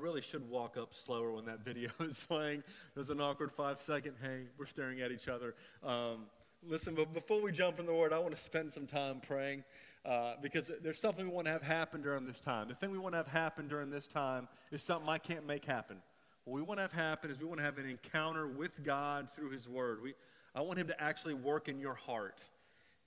really should walk up slower when that video is playing. There's an awkward five second, hey, we're staring at each other. Um, listen, but before we jump in the word, I want to spend some time praying uh, because there's something we want to have happen during this time. The thing we want to have happen during this time is something I can't make happen. What we want to have happen is we want to have an encounter with God through His Word. We, I want Him to actually work in your heart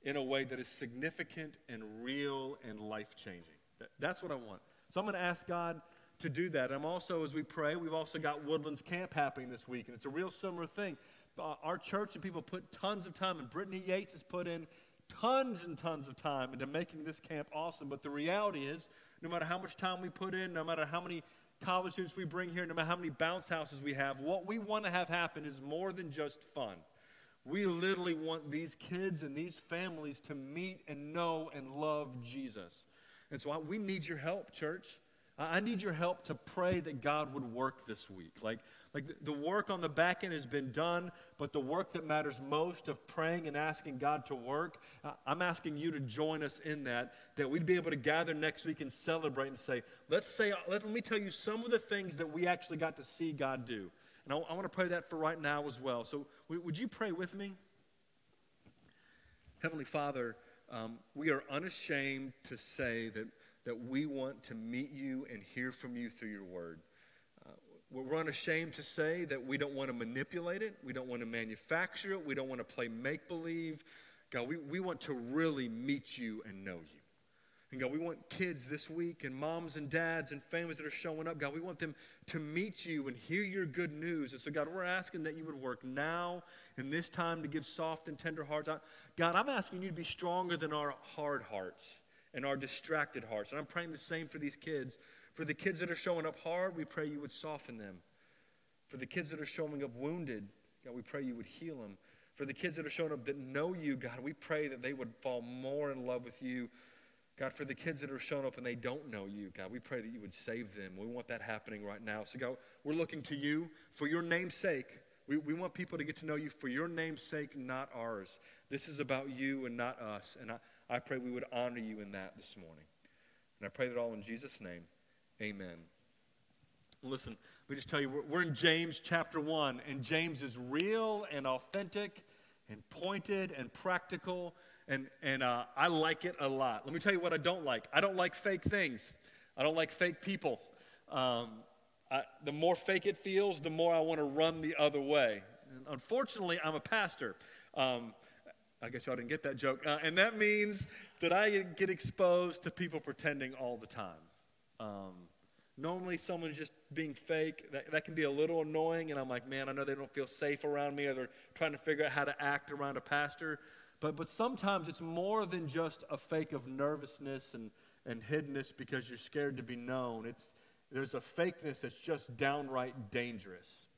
in a way that is significant and real and life changing. That's what I want. So I'm going to ask God to do that. I'm also, as we pray, we've also got Woodlands Camp happening this week, and it's a real similar thing. Uh, our church and people put tons of time, and Brittany Yates has put in tons and tons of time into making this camp awesome. But the reality is, no matter how much time we put in, no matter how many college students we bring here, no matter how many bounce houses we have, what we want to have happen is more than just fun. We literally want these kids and these families to meet and know and love Jesus. And so I, we need your help, church. I need your help to pray that God would work this week. Like, like the work on the back end has been done, but the work that matters most of praying and asking God to work, I'm asking you to join us in that, that we'd be able to gather next week and celebrate and say, let's say, let, let me tell you some of the things that we actually got to see God do. And I, I want to pray that for right now as well. So would you pray with me? Heavenly Father, um, we are unashamed to say that, that we want to meet you and hear from you through your word. Uh, we're unashamed to say that we don't want to manipulate it, we don't want to manufacture it, we don't want to play make believe. God, we, we want to really meet you and know you. And God, we want kids this week and moms and dads and families that are showing up. God, we want them to meet you and hear your good news. And so, God, we're asking that you would work now in this time to give soft and tender hearts. God, I'm asking you to be stronger than our hard hearts and our distracted hearts. And I'm praying the same for these kids. For the kids that are showing up hard, we pray you would soften them. For the kids that are showing up wounded, God, we pray you would heal them. For the kids that are showing up that know you, God, we pray that they would fall more in love with you God, for the kids that are showing up and they don't know you, God, we pray that you would save them. We want that happening right now. So, God, we're looking to you for your name's sake. We, we want people to get to know you for your name's sake, not ours. This is about you and not us. And I, I pray we would honor you in that this morning. And I pray that all in Jesus' name. Amen. Listen, let me just tell you, we're, we're in James chapter 1, and James is real and authentic and pointed and practical and, and uh, I like it a lot. Let me tell you what I don't like. I don't like fake things. I don't like fake people. Um, I, the more fake it feels, the more I want to run the other way. And unfortunately, I'm a pastor. Um, I guess y'all didn't get that joke. Uh, and that means that I get exposed to people pretending all the time. Um, normally, someone's just being fake. That, that can be a little annoying, and I'm like, man, I know they don't feel safe around me, or they're trying to figure out how to act around a pastor. But, but sometimes it's more than just a fake of nervousness and, and hiddenness because you're scared to be known. It's, there's a fakeness that's just downright dangerous.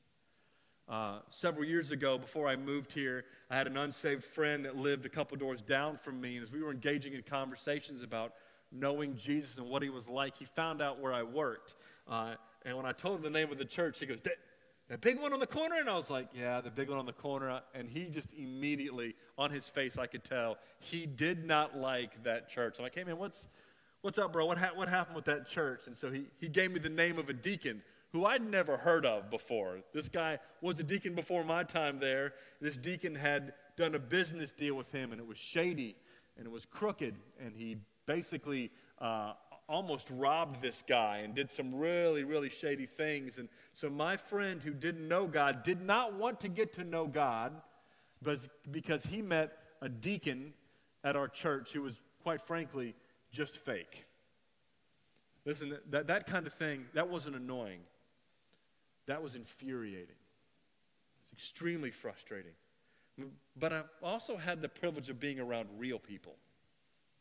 Uh, several years ago, before I moved here, I had an unsaved friend that lived a couple doors down from me. And as we were engaging in conversations about knowing Jesus and what he was like, he found out where I worked. Uh, and when I told him the name of the church, he goes, "That big one on the corner? And I was like, yeah, the big one on the corner. And he just immediately, on his face, I could tell, he did not like that church. I'm like, hey, man, what's, what's up, bro? What, ha- what happened with that church? And so he, he gave me the name of a deacon who I'd never heard of before. This guy was a deacon before my time there. This deacon had done a business deal with him, and it was shady and it was crooked. And he basically uh, almost robbed this guy and did some really, really shady things. And so my friend who didn't know God did not want to get to know God because he met a deacon at our church who was, quite frankly, just fake. Listen, that, that kind of thing, that wasn't annoying. That was infuriating. It's extremely frustrating. But I've also had the privilege of being around real people.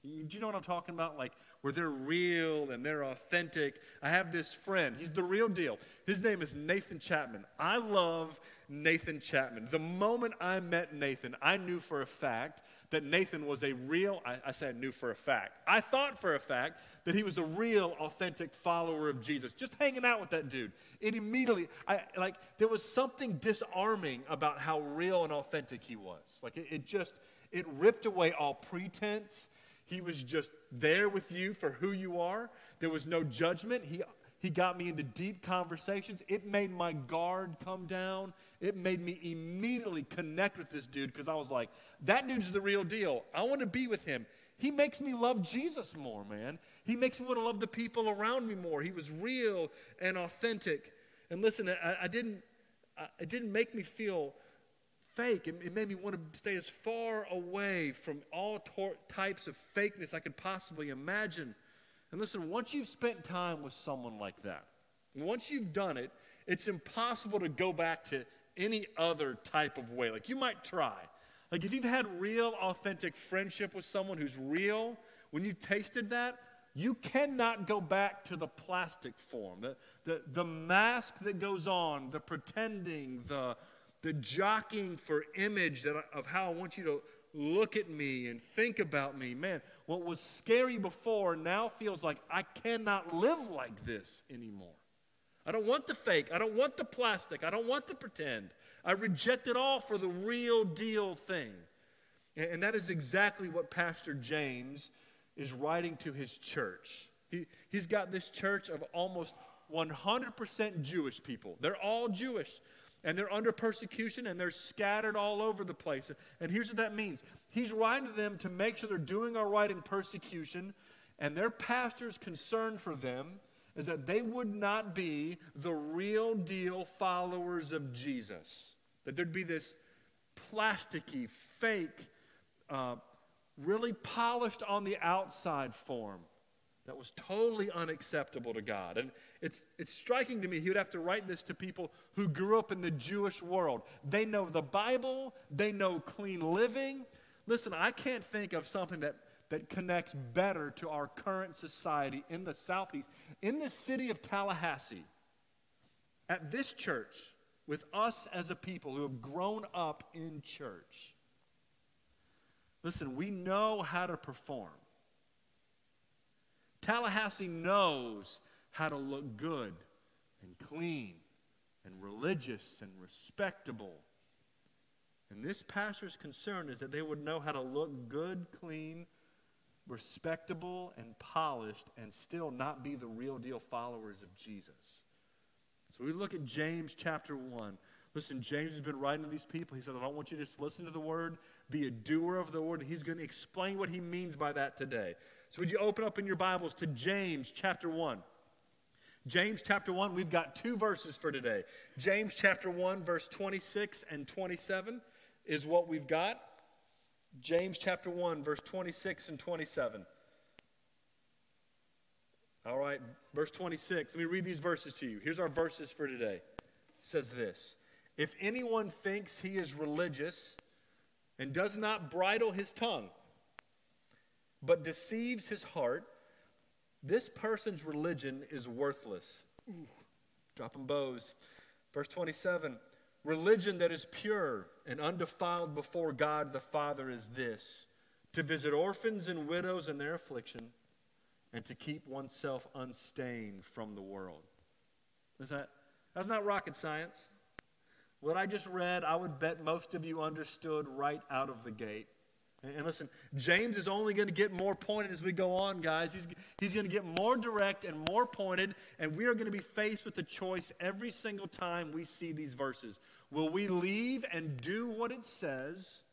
Do you know what I'm talking about? Like where they're real and they're authentic. I have this friend. He's the real deal. His name is Nathan Chapman. I love Nathan Chapman. The moment I met Nathan, I knew for a fact that Nathan was a real, I, I said I knew for a fact. I thought for a fact that he was a real, authentic follower of Jesus. Just hanging out with that dude. It immediately, I, like, there was something disarming about how real and authentic he was. Like, it, it just, it ripped away all pretense he was just there with you for who you are. There was no judgment. He, he got me into deep conversations. It made my guard come down. It made me immediately connect with this dude because I was like, that dude's the real deal. I want to be with him. He makes me love Jesus more, man. He makes me want to love the people around me more. He was real and authentic. And listen, I, I didn't, I, it didn't make me feel fake. It, it, made me want to stay as far away from all tor- types of fakeness I could possibly imagine. And listen, once you've spent time with someone like that, once you've done it, it's impossible to go back to any other type of way. Like you might try. Like if you've had real, authentic friendship with someone who's real, when you've tasted that, you cannot go back to the plastic form. The, the, the mask that goes on, the pretending, the, the jockeying for image that, of how I want you to look at me and think about me. Man, what was scary before now feels like I cannot live like this anymore. I don't want the fake. I don't want the plastic. I don't want the pretend. I reject it all for the real deal thing. And that is exactly what Pastor James is writing to his church. He, he's got this church of almost 100% Jewish people. They're all Jewish and they're under persecution and they're scattered all over the place. And here's what that means He's writing to them to make sure they're doing all right in persecution, and their pastor's concern for them is that they would not be the real deal followers of Jesus. That there'd be this plasticky, fake, uh, really polished on the outside form that was totally unacceptable to God. And it's, it's striking to me, he would have to write this to people who grew up in the Jewish world. They know the Bible, they know clean living. Listen, I can't think of something that, that connects better to our current society in the Southeast. In the city of Tallahassee, at this church, with us as a people who have grown up in church, listen, we know how to perform. Tallahassee knows how to look good and clean and religious and respectable. And this pastor's concern is that they would know how to look good, clean, respectable, and polished and still not be the real deal followers of Jesus. So we look at James chapter 1. Listen, James has been writing to these people. He said, I don't want you to just listen to the word, be a doer of the word. He's going to explain what he means by that today. So, would you open up in your Bibles to James chapter 1? James chapter 1, we've got two verses for today. James chapter 1, verse 26 and 27 is what we've got. James chapter 1, verse 26 and 27. All right, verse 26. Let me read these verses to you. Here's our verses for today. It says this If anyone thinks he is religious and does not bridle his tongue, but deceives his heart, this person's religion is worthless. Ooh, dropping bows. Verse 27 Religion that is pure and undefiled before God the Father is this to visit orphans and widows in their affliction and to keep oneself unstained from the world. Is that, that's not rocket science. What I just read, I would bet most of you understood right out of the gate. And listen, James is only going to get more pointed as we go on, guys. He's, he's going to get more direct and more pointed, and we are going to be faced with the choice every single time we see these verses. Will we leave and do what it says,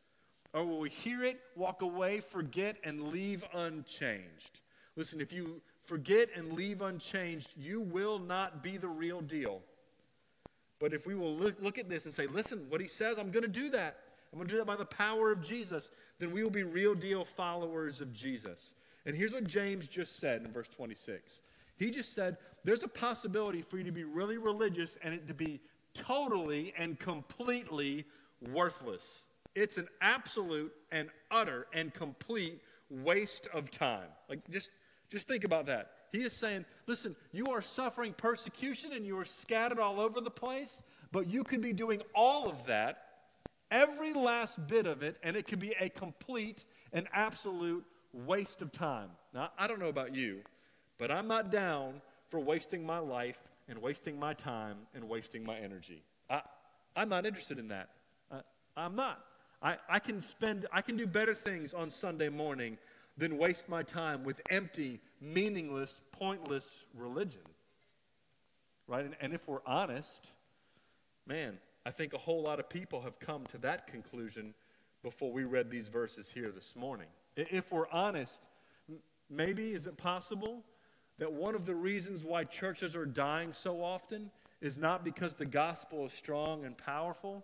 or will we hear it, walk away, forget, and leave unchanged? Listen, if you forget and leave unchanged, you will not be the real deal. But if we will look, look at this and say, listen, what he says, I'm going to do that. I'm going to do that by the power of Jesus then we will be real deal followers of Jesus. And here's what James just said in verse 26. He just said, There's a possibility for you to be really religious and it to be totally and completely worthless. It's an absolute and utter and complete waste of time. Like, just, just think about that. He is saying, listen, you are suffering persecution and you are scattered all over the place, but you could be doing all of that Every last bit of it, and it could be a complete and absolute waste of time. Now, I don't know about you, but I'm not down for wasting my life and wasting my time and wasting my energy. I, I'm not interested in that. I, I'm not. I, I can spend, I can do better things on Sunday morning than waste my time with empty, meaningless, pointless religion. right? And, and if we're honest, man, I think a whole lot of people have come to that conclusion before we read these verses here this morning. If we're honest, maybe is it possible that one of the reasons why churches are dying so often is not because the gospel is strong and powerful,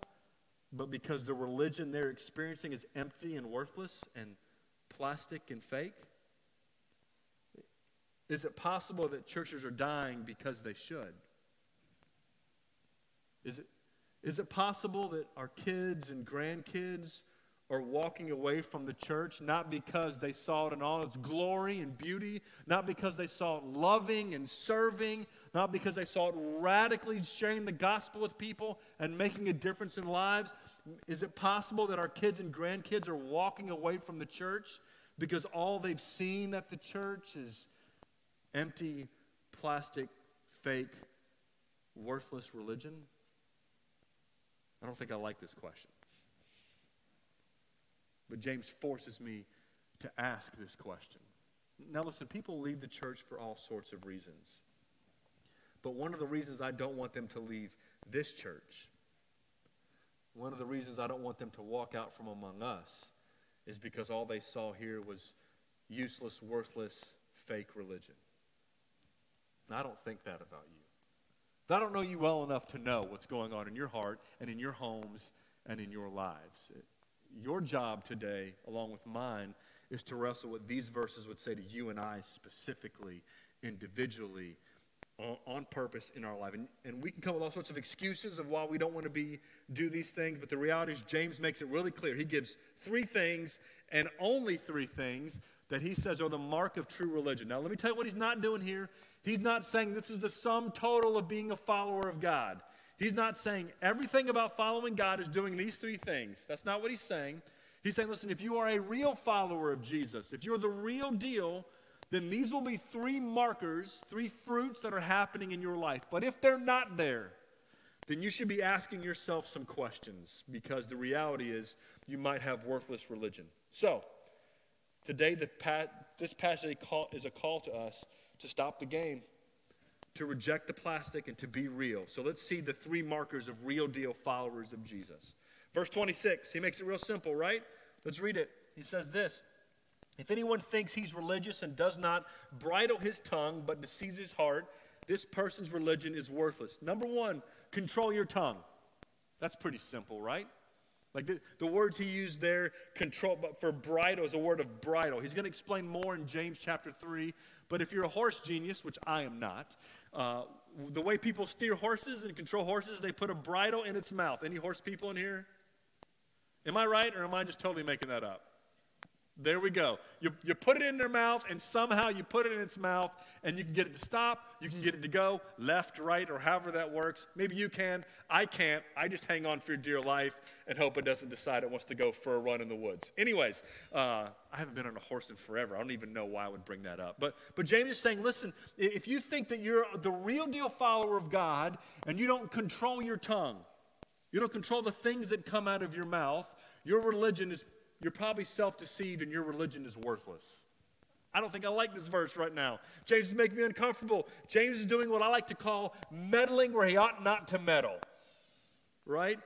but because the religion they're experiencing is empty and worthless and plastic and fake? Is it possible that churches are dying because they should? Is it, is it possible that our kids and grandkids are walking away from the church not because they saw it in all its glory and beauty, not because they saw it loving and serving, not because they saw it radically sharing the gospel with people and making a difference in lives? Is it possible that our kids and grandkids are walking away from the church because all they've seen at the church is empty, plastic, fake, worthless religion? I don't think I like this question. But James forces me to ask this question. Now, listen, people leave the church for all sorts of reasons. But one of the reasons I don't want them to leave this church, one of the reasons I don't want them to walk out from among us, is because all they saw here was useless, worthless, fake religion. I don't think that about you. I don't know you well enough to know what's going on in your heart and in your homes and in your lives. Your job today, along with mine, is to wrestle what these verses would say to you and I specifically, individually, on, on purpose in our life. And, and we can come with all sorts of excuses of why we don't want to be do these things, but the reality is James makes it really clear. He gives three things and only three things that he says are the mark of true religion. Now, let me tell you what he's not doing here. He's not saying this is the sum total of being a follower of God. He's not saying everything about following God is doing these three things. That's not what he's saying. He's saying, listen, if you are a real follower of Jesus, if you're the real deal, then these will be three markers, three fruits that are happening in your life. But if they're not there, then you should be asking yourself some questions because the reality is you might have worthless religion. So, today, the this passage is a call to us to stop the game, to reject the plastic, and to be real. So let's see the three markers of real deal followers of Jesus. Verse 26, he makes it real simple, right? Let's read it. He says this If anyone thinks he's religious and does not bridle his tongue but deceives his heart, this person's religion is worthless. Number one, control your tongue. That's pretty simple, right? Like the, the words he used there, control, but for bridle is a word of bridle. He's going to explain more in James chapter 3. But if you're a horse genius, which I am not, uh, the way people steer horses and control horses, they put a bridle in its mouth. Any horse people in here? Am I right or am I just totally making that up? There we go. You, you put it in their mouth, and somehow you put it in its mouth, and you can get it to stop. You can get it to go left, right, or however that works. Maybe you can. I can't. I just hang on for your dear life and hope it doesn't decide it wants to go for a run in the woods. Anyways, uh, I haven't been on a horse in forever. I don't even know why I would bring that up. But, but James is saying, listen, if you think that you're the real deal follower of God and you don't control your tongue, you don't control the things that come out of your mouth, your religion is you're probably self deceived and your religion is worthless. I don't think I like this verse right now. James is making me uncomfortable. James is doing what I like to call meddling where he ought not to meddle. Right?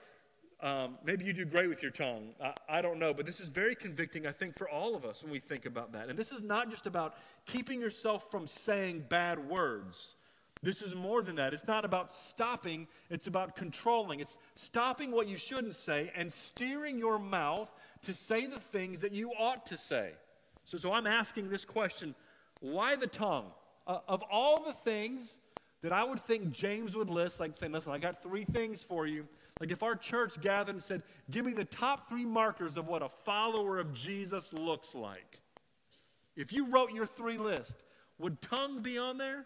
Um, maybe you do great with your tongue. I, I, don't know. But this is very convicting, I think, for all of us when we think about that. And this is not just about keeping yourself from saying bad words. This is more than that. It's not about stopping, it's about controlling. It's stopping what you shouldn't say and steering your mouth to say the things that you ought to say. So, so I'm asking this question why the tongue? Uh, of all the things that I would think James would list, like saying, listen, I got three things for you. Like if our church gathered and said, give me the top three markers of what a follower of Jesus looks like. If you wrote your three list, would tongue be on there?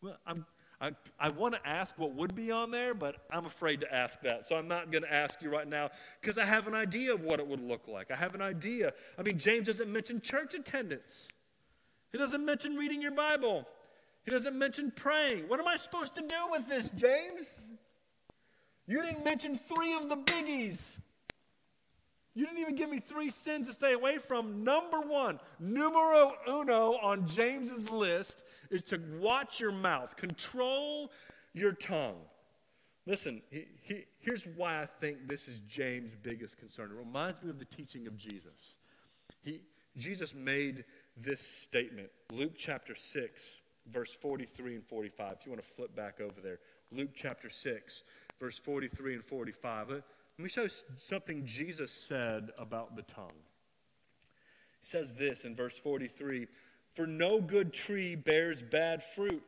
Well, I'm I, I want to ask what would be on there, but I'm afraid to ask that. So I'm not going to ask you right now because I have an idea of what it would look like. I have an idea. I mean, James doesn't mention church attendance, he doesn't mention reading your Bible, he doesn't mention praying. What am I supposed to do with this, James? You didn't mention three of the biggies. You didn't even give me three sins to stay away from. Number one, numero uno on James's list is to watch your mouth, control your tongue. Listen, he, he, here's why I think this is James' biggest concern. It reminds me of the teaching of Jesus. He, Jesus made this statement, Luke chapter 6, verse 43 and 45. If you want to flip back over there, Luke chapter 6, verse 43 and 45. Let, let me show something Jesus said about the tongue. He says this in verse 43 For no good tree bears bad fruit,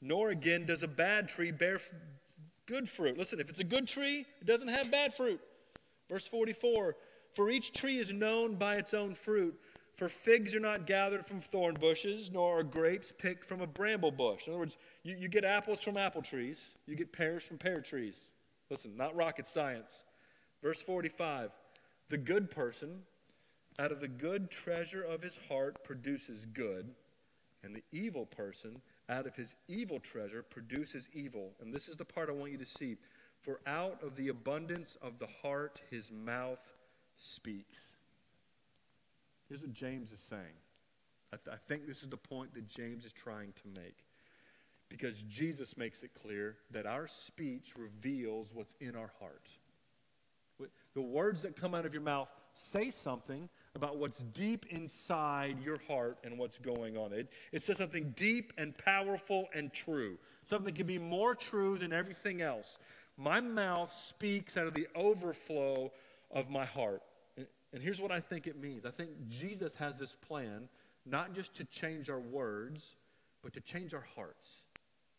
nor again does a bad tree bear good fruit. Listen, if it's a good tree, it doesn't have bad fruit. Verse 44 For each tree is known by its own fruit. For figs are not gathered from thorn bushes, nor are grapes picked from a bramble bush. In other words, you, you get apples from apple trees, you get pears from pear trees. Listen, not rocket science. Verse 45 The good person, out of the good treasure of his heart, produces good, and the evil person, out of his evil treasure, produces evil. And this is the part I want you to see. For out of the abundance of the heart, his mouth speaks. Here's what James is saying. I, th- I, think this is the point that James is trying to make. Because Jesus makes it clear that our speech reveals what's in our heart. The words that come out of your mouth say something about what's deep inside your heart and what's going on. It, it says something deep and powerful and true, something that can be more true than everything else. My mouth speaks out of the overflow of my heart. And here's what I think it means I think Jesus has this plan not just to change our words, but to change our hearts.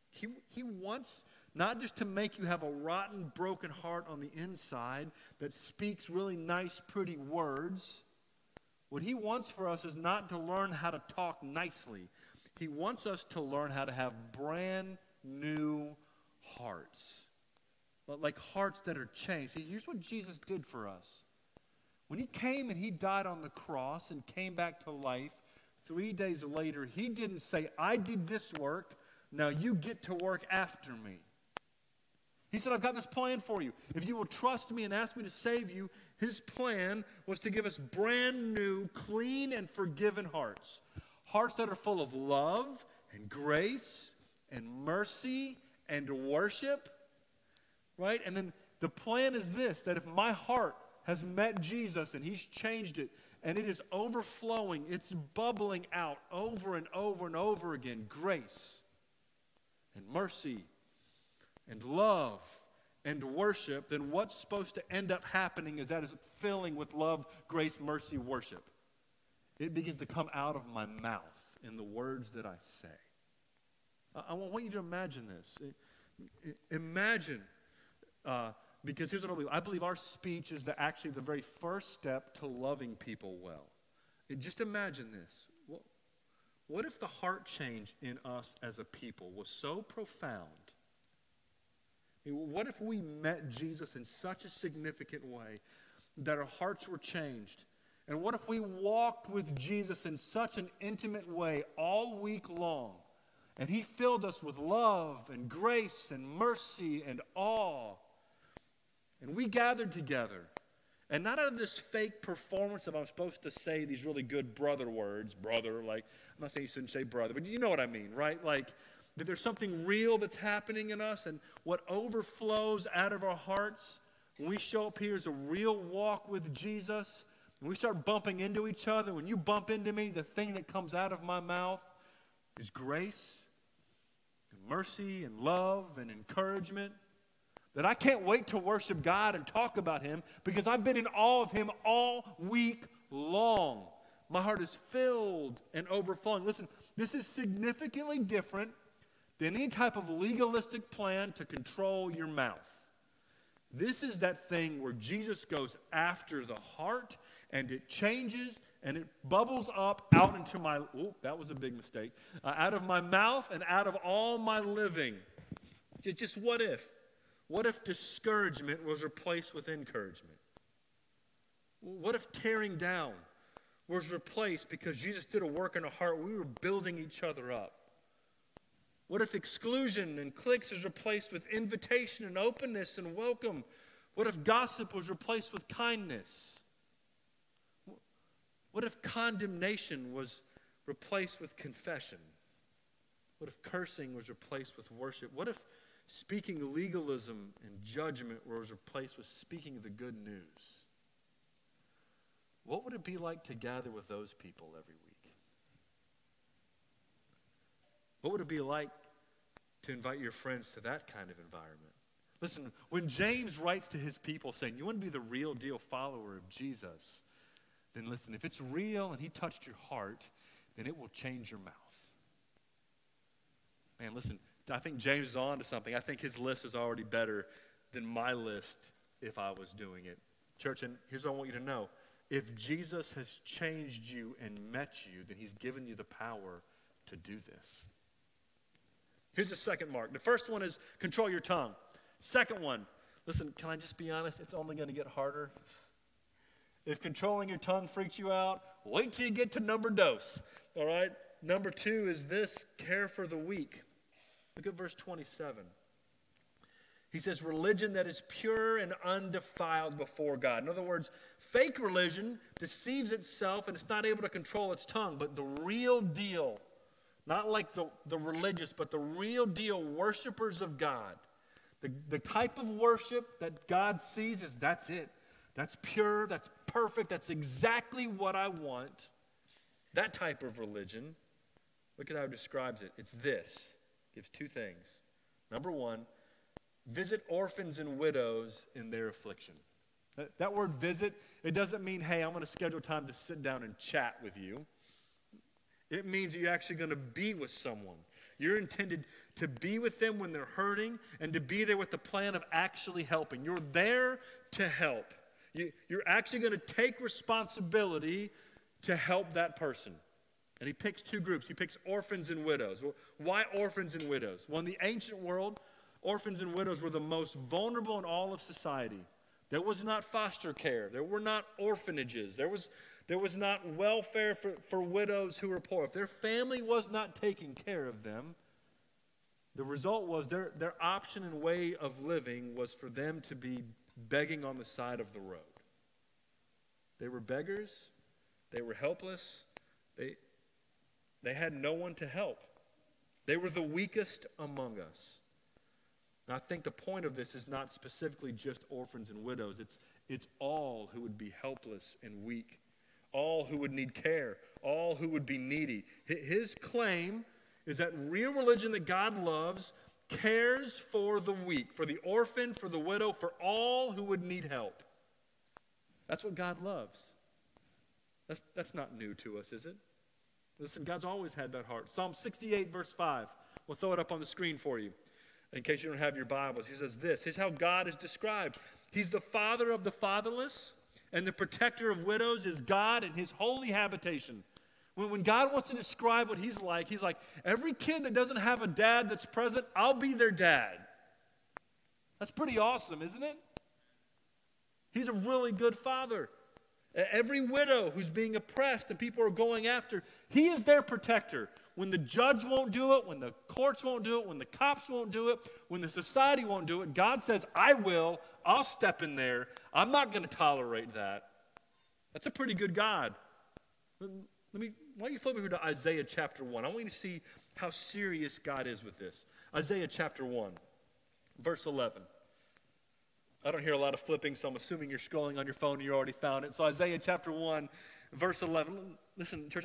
He, he wants not just to make you have a rotten, broken heart on the inside that speaks really nice, pretty words. What he wants for us is not to learn how to talk nicely. He wants us to learn how to have brand new hearts. Like hearts that are changed. See, here's what Jesus did for us. When he came and he died on the cross and came back to life, three days later, he didn't say, I did this work, now you get to work after me. He said, I've got this plan for you. If you will trust me and ask me to save you, his plan was to give us brand new, clean, and forgiven hearts. Hearts that are full of love and grace and mercy and worship. Right? And then the plan is this that if my heart has met Jesus and he's changed it, and it is overflowing, it's bubbling out over and over and over again grace and mercy and love and worship, then what's supposed to end up happening is that is filling with love, grace, mercy, worship. It begins to come out of my mouth in the words that I say. I, want you to imagine this. Imagine uh, because here's what I believe I believe our speech is the, actually the very first step to loving people well. And just imagine this. What if the heart change in us as a people was so profound? What if we met Jesus in such a significant way that our hearts were changed? And what if we walked with Jesus in such an intimate way all week long? And he filled us with love and grace and mercy and awe and we gathered together. And not out of this fake performance of I'm supposed to say these really good brother words, brother, like, I'm not saying you shouldn't say brother, but you know what I mean, right? Like, that there's something real that's happening in us, and what overflows out of our hearts when we show up here is a real walk with Jesus. When we start bumping into each other, when you bump into me, the thing that comes out of my mouth is grace, and mercy, and love, and encouragement that I can't wait to worship God and talk about Him because I've been in awe of Him all week long. My heart is filled and overflowing. Listen, this is significantly different than any type of legalistic plan to control your mouth. This is that thing where Jesus goes after the heart and it changes and it bubbles up out into my, oh, that was a big mistake, uh, out of my mouth and out of all my living. Just, what if? What if discouragement was replaced with encouragement? What if tearing down was replaced because Jesus did a work in our heart? We were building each other up. What if exclusion and cliques is replaced with invitation and openness and welcome? What if gossip was replaced with kindness? What if condemnation was replaced with confession? What if cursing was replaced with worship? What if speaking legalism and judgment was replaced with speaking the good news? What would it be like to gather with those people every week? What would it be like to invite your friends to that kind of environment? Listen, when James writes to his people saying, You want to be the real deal follower of Jesus, then listen, if it's real and he touched your heart, then it will change your mouth. Man, listen, I think James is on to something. I think his list is already better than my list if I was doing it. Church, and here's what I want you to know. If Jesus has changed you and met you, then he's given you the power to do this. Here's the second mark. The first one is control your tongue. Second one, listen, can I just be honest? It's only going to get harder. If controlling your tongue freaks you out, wait till you get to number dose. All right? Number two is this care for the weak. Look at verse 27. He says, religion that is pure and undefiled before God. In other words, fake religion deceives itself and it's not able to control its tongue, but the real deal, not like the, the religious, but the real deal worshipers of God the, the type of worship that God sees is that's it. That's pure, that's perfect, that's exactly what I want. That type of religion, look at how it describes it. It's this. gives two things. Number one, visit orphans and widows in their affliction. That, that word visit, it doesn't mean, hey, I'm going to schedule time to sit down and chat with you. It means you're actually going to be with someone. You're intended to be with them when they're hurting and to be there with the plan of actually helping. You're there to help. You, are actually going to take responsibility to help that person. And he picks two groups. He picks orphans and widows. Why orphans and widows? Well, in the ancient world, orphans and widows were the most vulnerable in all of society. There was not foster care. There were not orphanages. There was, there was not welfare for, for widows who were poor. If their family was not taking care of them, the result was their, their option and way of living was for them to be begging on the side of the road. They were beggars, they were helpless, they, they had no one to help. They were the weakest among us. And I think the point of this is not specifically just orphans and widows, it's, it's all who would be helpless and weak, all who would need care, all who would be needy. His claim is that real religion that God loves cares for the weak, for the orphan, for the widow, for all who would need help. That's what God loves. That's, that's not new to us, is it? Listen, God's always had that heart. Psalm 68, verse 5. We'll throw it up on the screen for you in case you don't have your Bibles. He says this Here's how God is described He's the father of the fatherless, and the protector of widows is God in his holy habitation. When, when God wants to describe what he's like, he's like, every kid that doesn't have a dad that's present, I'll be their dad. That's pretty awesome, isn't it? He's a really good father. Every widow who's being oppressed and people are going after, he is their protector. When the judge won't do it, when the courts won't do it, when the cops won't do it, when the society won't do it, God says, I will. I'll step in there. I'm not going to tolerate that. That's a pretty good God. Let me, why don't you flip over to Isaiah chapter 1? I want you to see how serious God is with this. Isaiah chapter 1, verse 11. I don't hear a lot of flipping, so I'm assuming you're scrolling on your phone and you already found it. So, Isaiah chapter 1, verse 11. Listen, church,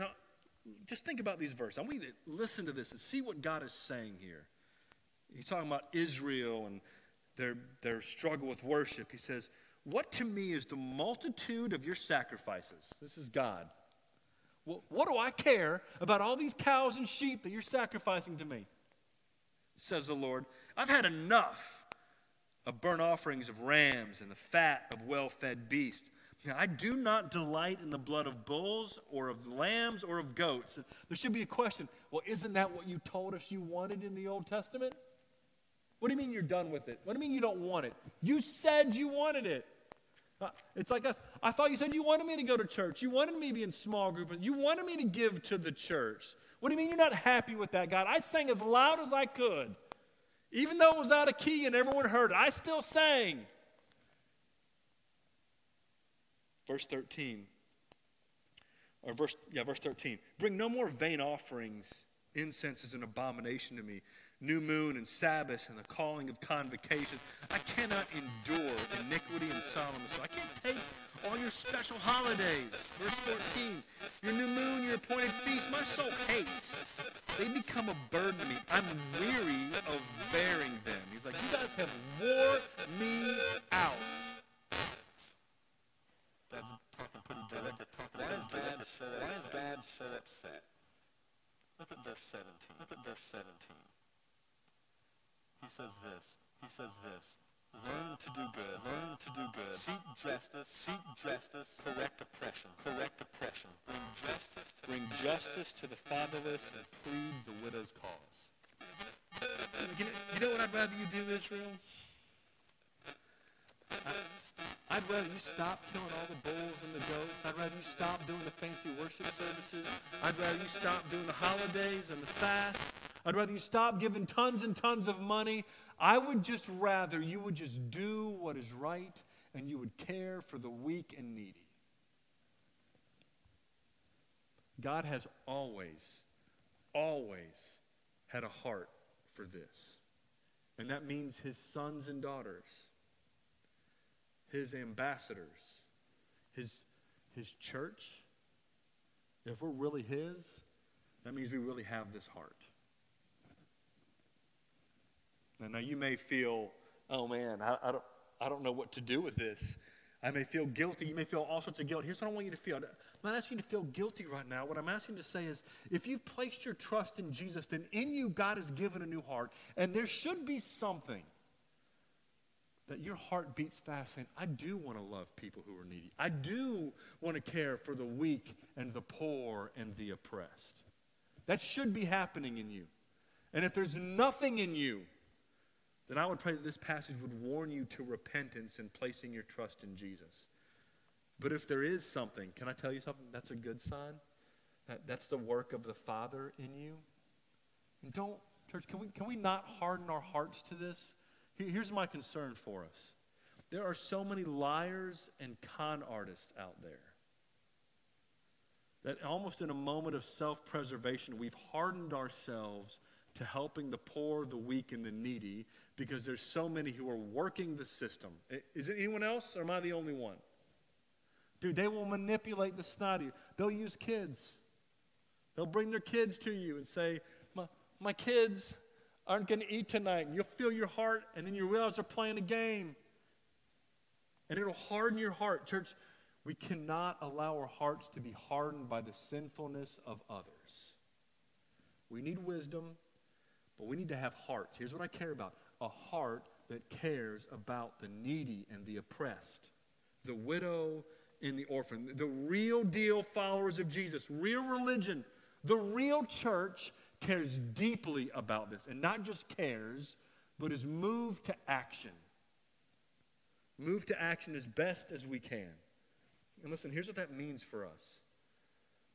just think about these verses. I want you to listen to this and see what God is saying here. He's talking about Israel and their, their struggle with worship. He says, What to me is the multitude of your sacrifices? This is God. Well, what do I care about all these cows and sheep that you're sacrificing to me? Says the Lord. I've had enough of burnt offerings of rams and the fat of well fed beasts. Now, I do not delight in the blood of bulls or of lambs or of goats. There should be a question well, isn't that what you told us you wanted in the Old Testament? What do you mean you're done with it? What do you mean you don't want it? You said you wanted it. Uh, it's like us. I thought you said you wanted me to go to church. You wanted me to be in small groups. You wanted me to give to the church. What do you mean you're not happy with that, God? I sang as loud as I could. Even though it was out of key and everyone heard it, I still sang. Verse 13. Or verse, yeah, verse 13. Bring no more vain offerings. Incense is an abomination to me. New moon and Sabbath and the calling of convocations. I cannot endure iniquity and solemnness. So I can't take all your special holidays. Verse 14. Your new moon, your appointed feast, my soul hates. They become a burden to me. I'm weary of bearing them. He's like, you guys have wore me out. That's talking pretty direct. Why is why is so upset? Look at verse 17. Look at verse 17. He says this. He says this. Learn to do good. Learn to do good. Seek justice. Seek justice. Correct oppression. Correct oppression. Bring justice. To Bring justice to the fatherless and plead the widow's cause. You know, you know what I'd rather you do, Israel? I, I'd rather you stop killing all the bulls and the goats. I'd rather you stop doing the fancy worship services. I'd rather you stop doing the holidays and the fasts. I'd rather you stop giving tons and tons of money. I would just rather you would just do what is right and you would care for the weak and needy. God has always, always had a heart for this. And that means his sons and daughters, his ambassadors, his, his church. If we're really his, that means we really have this heart. Now, now you may feel, oh man, I, I, don't, I don't know what to do with this. I may feel guilty. You may feel all sorts of guilt. Here's what I want you to feel. I'm not asking you to feel guilty right now. What I'm asking you to say is if you've placed your trust in Jesus, then in you God has given a new heart. And there should be something that your heart beats fast saying, I do want to love people who are needy. I do want to care for the weak and the poor and the oppressed. That should be happening in you. And if there's nothing in you then I would pray that this passage would warn you to repentance and placing your trust in Jesus. But if there is something, can I tell you something? That's a good sign. That, that's the work of the Father in you. And don't, church, can we, can we not harden our hearts to this? Here, here's my concern for us there are so many liars and con artists out there that almost in a moment of self preservation, we've hardened ourselves to helping the poor, the weak, and the needy because there's so many who are working the system. Is it anyone else, or am I the only one? Dude, they will manipulate the snotty. They'll use kids. They'll bring their kids to you and say, My, my kids aren't going to eat tonight. And you'll feel your heart, and then you realize they're playing a game. And it'll harden your heart. Church, we cannot allow our hearts to be hardened by the sinfulness of others. We need wisdom, but we need to have hearts. Here's what I care about a heart that cares about the needy and the oppressed, the widow and the orphan, the real deal followers of Jesus, real religion, the real church cares deeply about this. And not just cares, but is moved to action. Move to action as best as we can. And listen, here's what that means for us.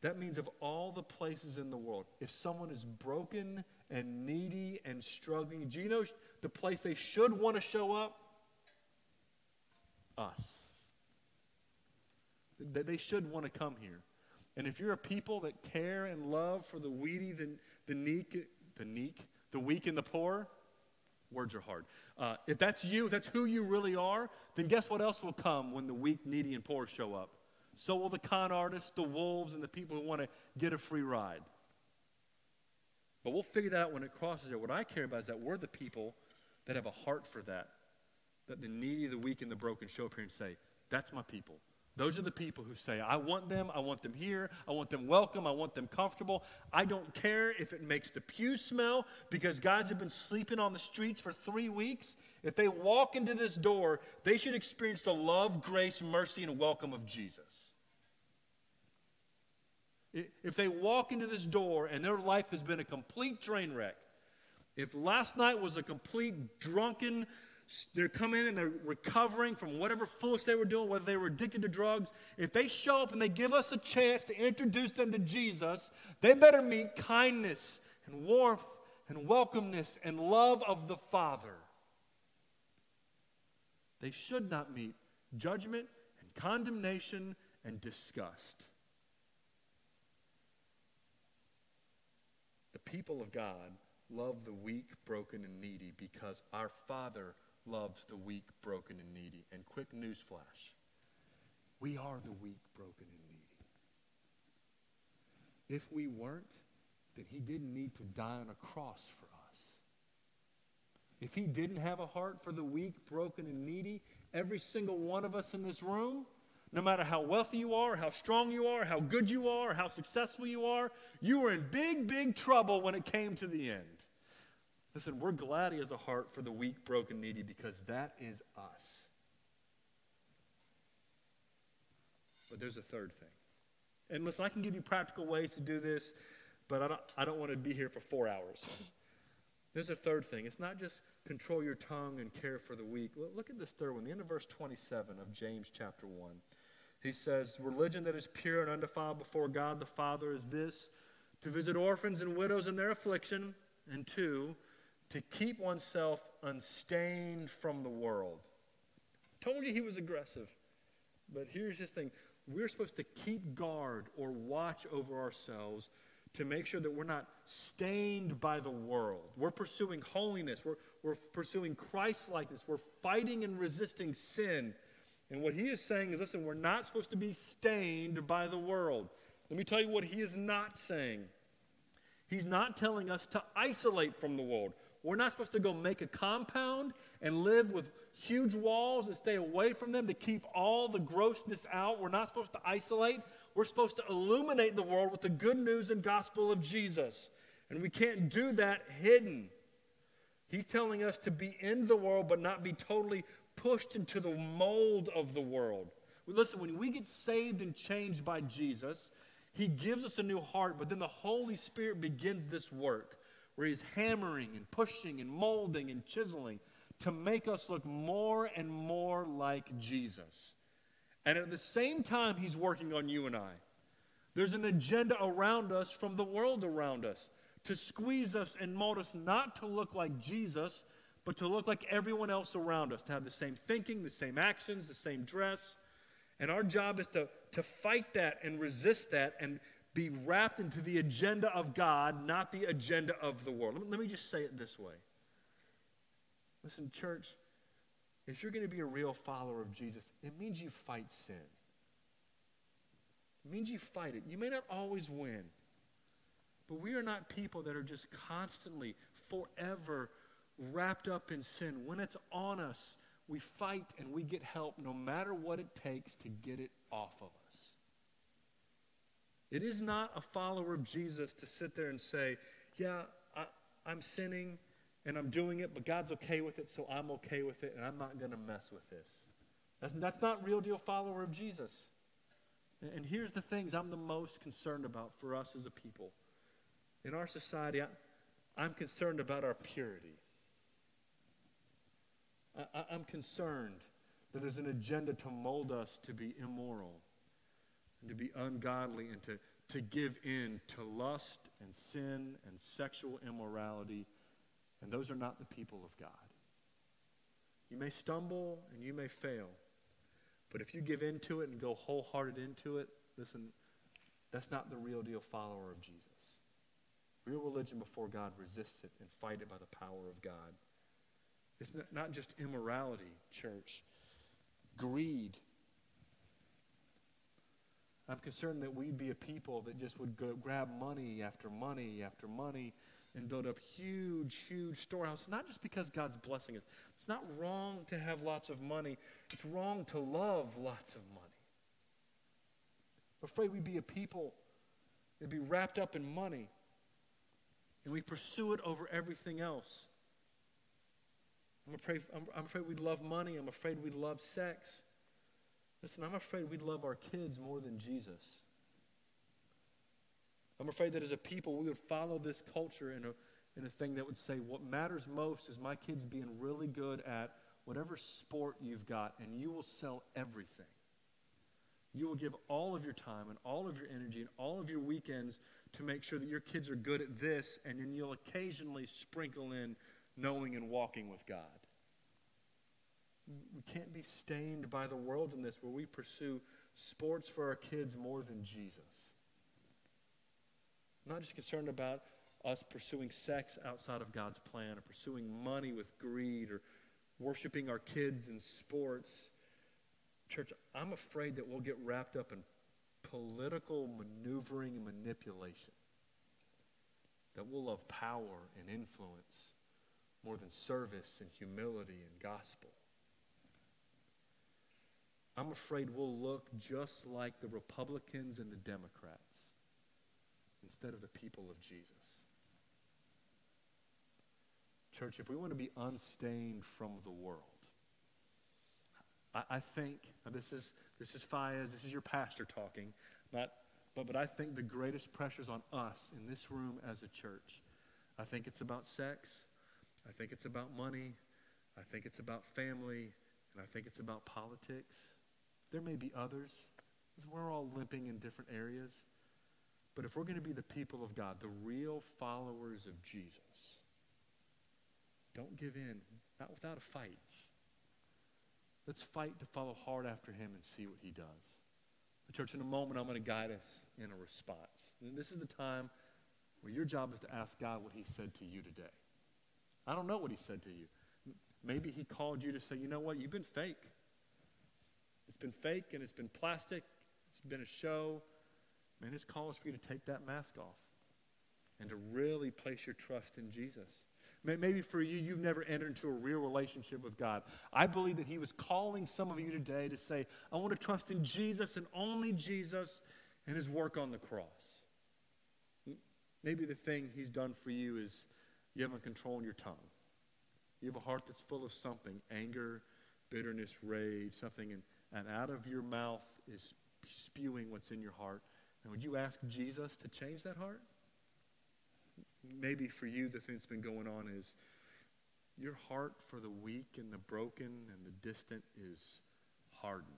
That means of all the places in the world, if someone is broken and needy and struggling, do you know the place they should want to show up? Us. They should want to come here. And if you're a people that care and love for the weedy, the, the neek, the neek, the weak and the poor, words are hard. Uh, if that's you, if that's who you really are, then guess what else will come when the weak, needy, and poor show up? So will the con artists, the wolves, and the people who want to get a free ride. But we'll figure that out when it crosses there. What I care about is that we're the people that have a heart for that. That the needy, the weak, and the broken show up here and say, That's my people. Those are the people who say, I want them, I want them here, I want them welcome, I want them comfortable. I don't care if it makes the pew smell because guys have been sleeping on the streets for three weeks. If they walk into this door, they should experience the love, grace, mercy, and welcome of Jesus. If they walk into this door and their life has been a complete train wreck, if last night was a complete drunken, they're coming in and they're recovering from whatever foolish they were doing, whether they were addicted to drugs, if they show up and they give us a chance to introduce them to Jesus, they better meet kindness and warmth and welcomeness and love of the Father. They should not meet judgment and condemnation and disgust. The people of God love the weak, broken, and needy because our Father loves the weak, broken, and needy. And quick newsflash we are the weak, broken, and needy. If we weren't, then he didn't need to die on a cross for us. If he didn't have a heart for the weak, broken, and needy, every single one of us in this room, no matter how wealthy you are, how strong you are, how good you are, how successful you are, you were in big, big trouble when it came to the end. Listen, we're glad he has a heart for the weak, broken, needy because that is us. But there's a third thing. And listen, I can give you practical ways to do this, but I don't, I don't want to be here for four hours. There's a third thing. It's not just control your tongue and care for the weak. Look at this third one, the end of verse 27 of James chapter 1. He says, Religion that is pure and undefiled before God the Father is this to visit orphans and widows in their affliction, and two, to keep oneself unstained from the world. Told you he was aggressive. But here's his thing we're supposed to keep guard or watch over ourselves to make sure that we're not stained by the world. We're pursuing holiness, we're, we're pursuing Christ likeness, we're fighting and resisting sin. And what he is saying is listen, we're not supposed to be stained by the world. Let me tell you what he is not saying. He's not telling us to isolate from the world. We're not supposed to go make a compound and live with huge walls and stay away from them to keep all the grossness out. We're not supposed to isolate. We're supposed to illuminate the world with the good news and gospel of Jesus. And we can't do that hidden. He's telling us to be in the world but not be totally pushed into the mold of the world. Listen, when we get saved and changed by Jesus, He gives us a new heart, but then the Holy Spirit begins this work where He's hammering and pushing and molding and chiseling to make us look more and more like Jesus. And at the same time, He's working on you and I. There's an agenda around us from the world around us to squeeze us and mold us not to look like Jesus, but to look like everyone else around us, to have the same thinking, the same actions, the same dress. And our job is to, to fight that and resist that and be wrapped into the agenda of God, not the agenda of the world. Let me, just say it this way Listen, church, if you're going to be a real follower of Jesus, it means you fight sin. It means you fight it. You may not always win, but we are not people that are just constantly, forever wrapped up in sin. When it's on us, we fight and we get help no matter what it takes to get it off of us. It is not a follower of Jesus to sit there and say, Yeah, I, am sinning and I'm doing it, but God's okay with it, so I'm okay with it, and I'm not going to mess with this. That's, that's not real deal follower of Jesus. And, and here's the things I'm the most concerned about for us as a people. In our society, I, I'm concerned about our purity. I, I'm concerned that there's an agenda to mold us to be immoral and to be ungodly and to, to give in to lust and sin and sexual immorality and those are not the people of God. You may stumble and you may fail, but if you give into it and go wholehearted into it, listen, that's not the real deal follower of Jesus. Real religion before God resists it and fight it by the power of God. It's not just immorality, church. Greed. I'm concerned that we'd be a people that just would go grab money after money after money and build up huge, huge storehouses. Not just because God's blessing us. It's not wrong to have lots of money. It's wrong to love lots of money. I'm afraid we'd be a people that'd be wrapped up in money and we pursue it over everything else. I'm afraid, I'm, I'm afraid we'd love money. I'm afraid we'd love sex. Listen, I'm afraid we'd love our kids more than Jesus. I'm afraid that as a people, we would follow this culture in a, in a thing that would say, what matters most is my kids being really good at whatever sport you've got, and you will sell everything. You will give all of your time and all of your energy and all of your weekends to make sure that your kids are good at this, and then you'll occasionally sprinkle in knowing and walking with God. We can't be stained by the world in this where we pursue sports for our kids more than Jesus. I'm not just concerned about us pursuing sex outside of God's plan or pursuing money with greed or worshiping our kids in sports. Church, I'm afraid that we'll get wrapped up in political maneuvering and manipulation. That we'll love power and influence more than service and humility and gospel. I'm afraid we'll look just like the Republicans and the Democrats instead of the people of Jesus. Church, if we want to be unstained from the world, I, I think, this is, this is Fayez, this is your pastor talking, not, but, but I think the greatest pressures on us in this room as a church, I think it's about sex, I think it's about money, I think it's about family, and I think it's about politics. There may be others, we're all limping in different areas. But if we're going to be the people of God, the real followers of Jesus, don't give in, not without a fight. Let's fight to follow hard after him and see what he does. The church, in a moment, I'm going to guide us in a response. And this is the time where your job is to ask God what he said to you today. I don't know what he said to you. Maybe he called you to say, you know what, you've been fake. It's been fake and it's been plastic. It's been a show. Man, his call is for you to take that mask off and to really place your trust in Jesus. Maybe for you, you've never entered into a real relationship with God. I believe that He was calling some of you today to say, I want to trust in Jesus and only Jesus and His work on the cross. Maybe the thing He's done for you is you haven't controlled your tongue. You have a heart that's full of something anger, bitterness, rage, something, and, and out of your mouth is spewing what's in your heart. And would you ask Jesus to change that heart? maybe for you, the thing that's been going on is your heart for the weak and the broken and the distant is hardened.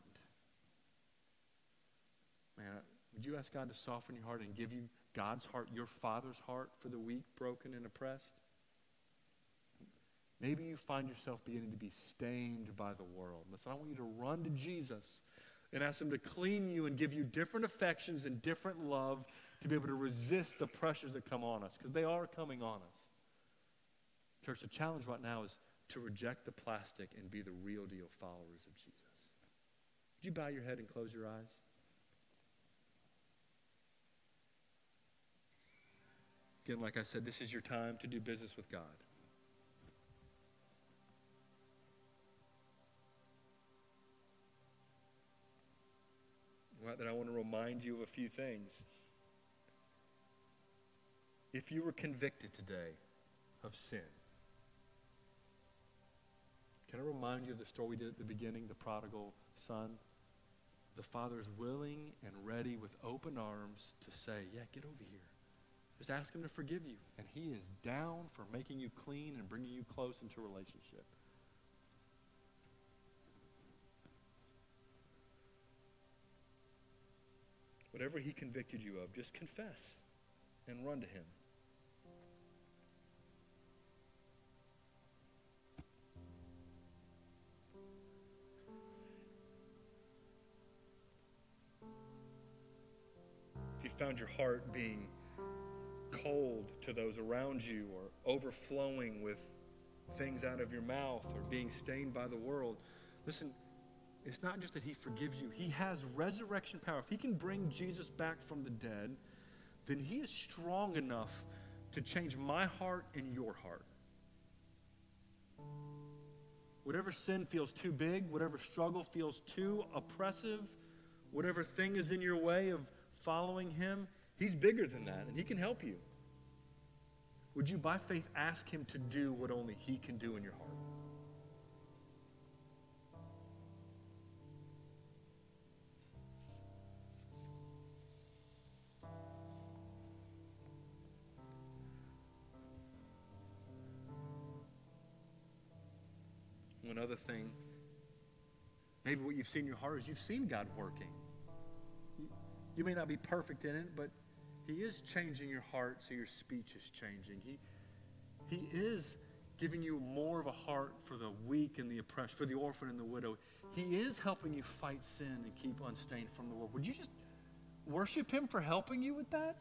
Man, would you ask God to soften your heart and give you God's heart, your Father's heart for the weak, broken, and oppressed? Maybe you find yourself beginning to be stained by the world. Listen, I want you to run to Jesus and ask Him to clean you and give you different affections and different love to be able to resist the pressures that come on us, because they are coming on us. Church, the challenge right now is to reject the plastic and be the real deal followers of Jesus. Would you bow your head and close your eyes? Again, like I said, this is your time to do business with God. That I want to remind you of a few things. If you were convicted today of sin, can I remind you of the story we did at the beginning, the prodigal son? The father is willing and ready with open arms to say, Yeah, get over here. Just ask him to forgive you. And he is down for making you clean and bringing you close into relationship. Whatever he convicted you of, just confess and run to him. If you found your heart being cold to those around you or overflowing with things out of your mouth or being stained by the world, listen, it's not just that He forgives you, He has resurrection power. If He can bring Jesus back from the dead, then He is strong enough to change my heart and your heart. Whatever sin feels too big, whatever struggle feels too oppressive, whatever thing is in your way of following Him, He's bigger than that, and He can help you. Would you, by faith, ask Him to do what only He can do in your heart? Other thing, maybe what you've seen in your heart is you've seen God working. You may not be perfect in it, but He is changing your heart so your speech is changing. He, he is giving you more of a heart for the weak and the oppressed, for the orphan and the widow. He is helping you fight sin and keep unstained from the world. Would you just worship Him for helping you with that?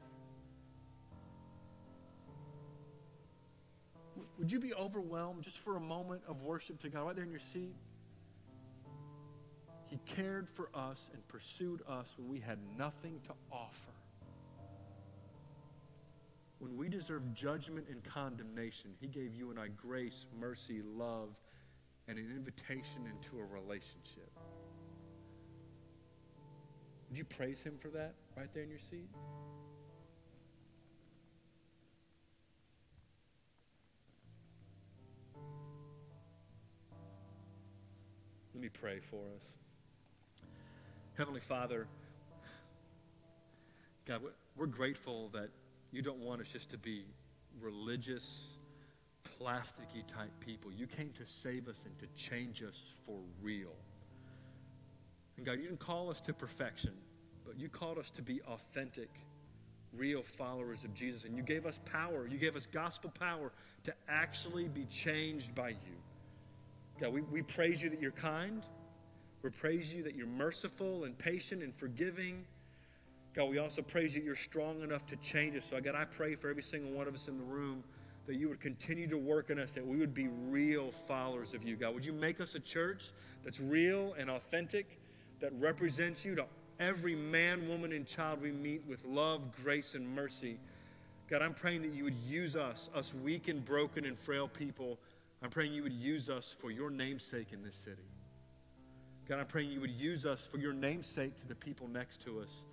Would you be overwhelmed just for a moment of worship to God right there in your seat? He cared for us and pursued us when we had nothing to offer. When we deserved judgment and condemnation, He gave you and I grace, mercy, love, and an invitation into a relationship. Would you praise Him for that right there in your seat? Let me pray for us. Heavenly Father, God, we're grateful that you don't want us just to be religious, plasticky type people. You came to save us and to change us for real. And God, you didn't call us to perfection, but you called us to be authentic, real followers of Jesus. And you gave us power. You gave us gospel power to actually be changed by you. God, we, we praise you that you're kind. We praise you that you're merciful and patient and forgiving. God, we also praise you that you're strong enough to change us. So, God, I pray for every single one of us in the room that you would continue to work in us, that we would be real followers of you. God, would you make us a church that's real and authentic, that represents you to every man, woman, and child we meet with love, grace, and mercy? God, I'm praying that you would use us, us weak and broken and frail people. I'm praying you would use us for your namesake in this city. God, I'm praying you would use us for your namesake to the people next to us.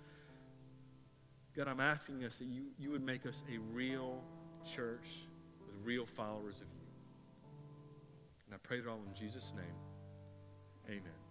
God, I'm asking us that you, you would make us a real church with real followers of you. And I pray it all in Jesus' name. Amen.